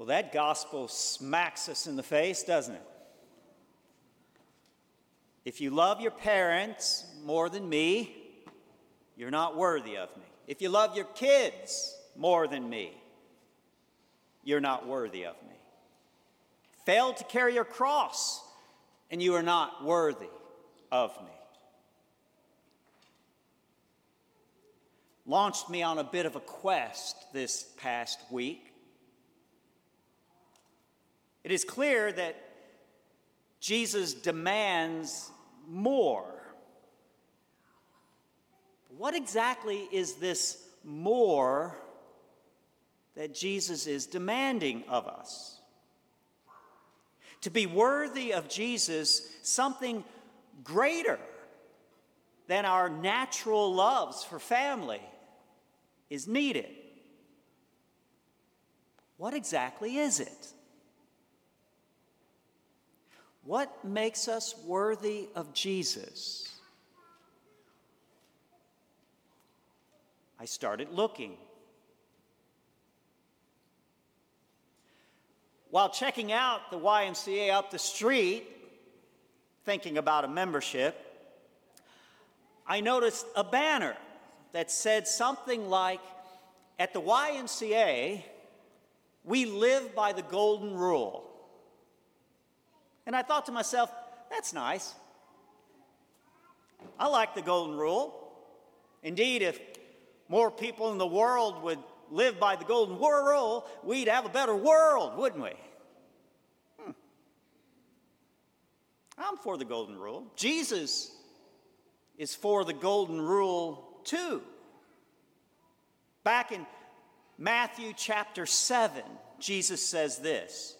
Well, that gospel smacks us in the face, doesn't it? If you love your parents more than me, you're not worthy of me. If you love your kids more than me, you're not worthy of me. Fail to carry your cross, and you are not worthy of me. Launched me on a bit of a quest this past week. It is clear that Jesus demands more. What exactly is this more that Jesus is demanding of us? To be worthy of Jesus, something greater than our natural loves for family is needed. What exactly is it? What makes us worthy of Jesus? I started looking. While checking out the YMCA up the street, thinking about a membership, I noticed a banner that said something like, At the YMCA, we live by the golden rule. And I thought to myself, that's nice. I like the golden rule. Indeed, if more people in the world would live by the golden rule, we'd have a better world, wouldn't we? Hmm. I'm for the golden rule. Jesus is for the golden rule too. Back in Matthew chapter 7, Jesus says this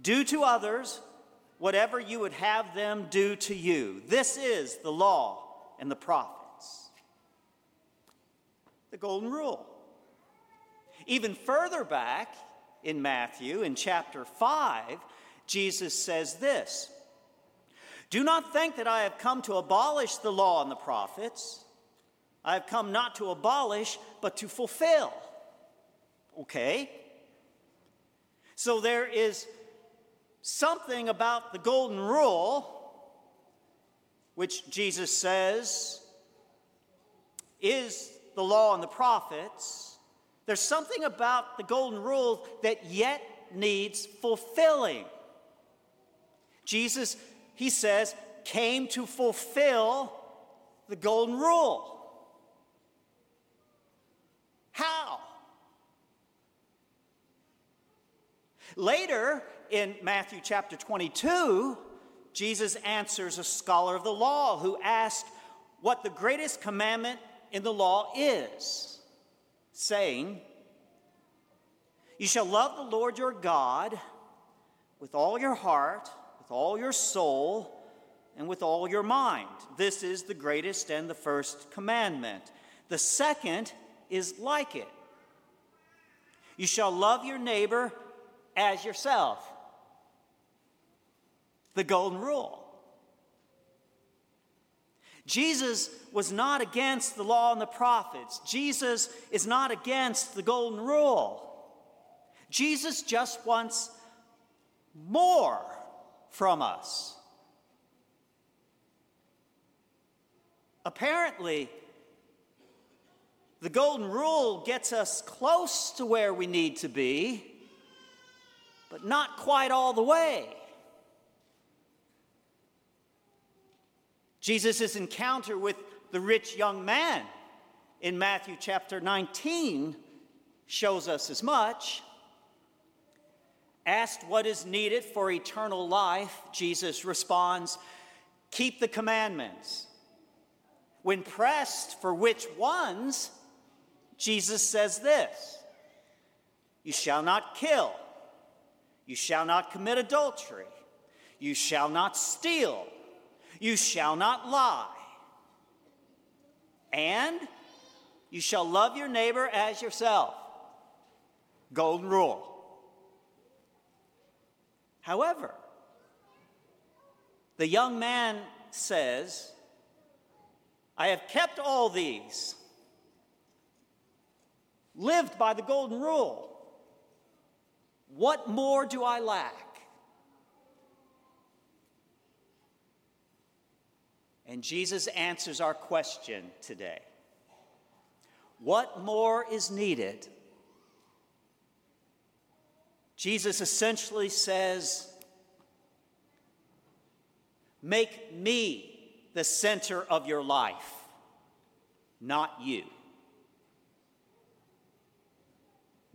Do to others whatever you would have them do to you. This is the law and the prophets. The golden rule. Even further back in Matthew, in chapter 5, Jesus says this Do not think that I have come to abolish the law and the prophets. I have come not to abolish, but to fulfill. Okay? So there is something about the golden rule, which Jesus says is the law and the prophets. There's something about the golden rule that yet needs fulfilling. Jesus, he says, came to fulfill the golden rule. How? Later in Matthew chapter 22, Jesus answers a scholar of the law who asked what the greatest commandment in the law is, saying, You shall love the Lord your God with all your heart, with all your soul, and with all your mind. This is the greatest and the first commandment. The second is like it. You shall love your neighbor as yourself. The golden rule. Jesus was not against the law and the prophets. Jesus is not against the golden rule. Jesus just wants more from us. Apparently, the golden rule gets us close to where we need to be, but not quite all the way. Jesus' encounter with the rich young man in Matthew chapter 19 shows us as much. Asked what is needed for eternal life, Jesus responds, Keep the commandments. When pressed for which ones, Jesus says this You shall not kill, you shall not commit adultery, you shall not steal, you shall not lie, and you shall love your neighbor as yourself. Golden rule. However, the young man says, I have kept all these lived by the golden rule. What more do I lack? And Jesus answers our question today. What more is needed? Jesus essentially says, Make me the center of your life, not you.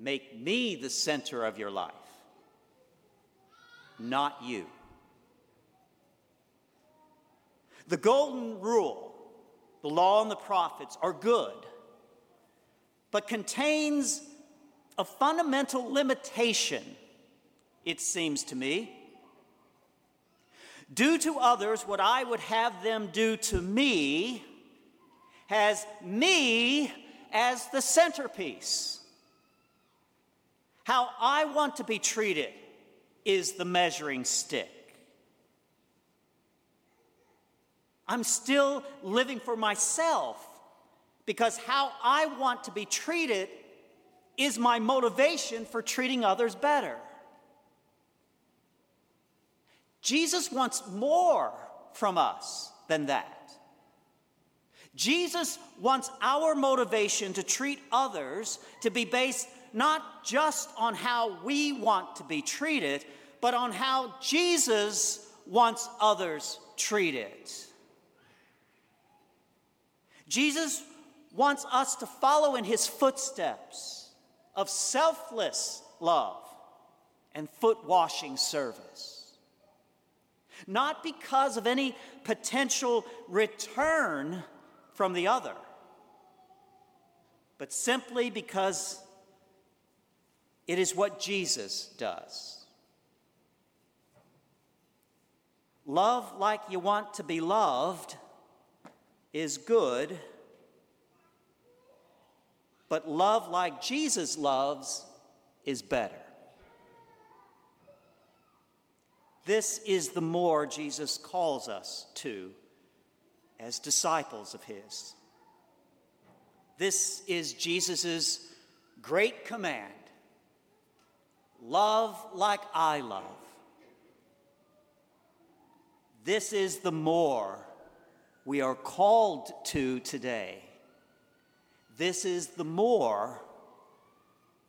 Make me the center of your life, not you. The golden rule, the law and the prophets are good, but contains a fundamental limitation, it seems to me. Do to others what I would have them do to me has me as the centerpiece. How I want to be treated is the measuring stick. I'm still living for myself because how I want to be treated is my motivation for treating others better. Jesus wants more from us than that. Jesus wants our motivation to treat others to be based not just on how we want to be treated, but on how Jesus wants others treated. Jesus wants us to follow in his footsteps of selfless love and foot washing service. Not because of any potential return from the other, but simply because it is what Jesus does. Love like you want to be loved is good but love like Jesus loves is better. This is the more Jesus calls us to as disciples of His. This is Jesus' great command love like I love. This is the more we are called to today this is the more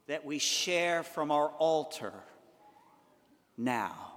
that we share from our altar now.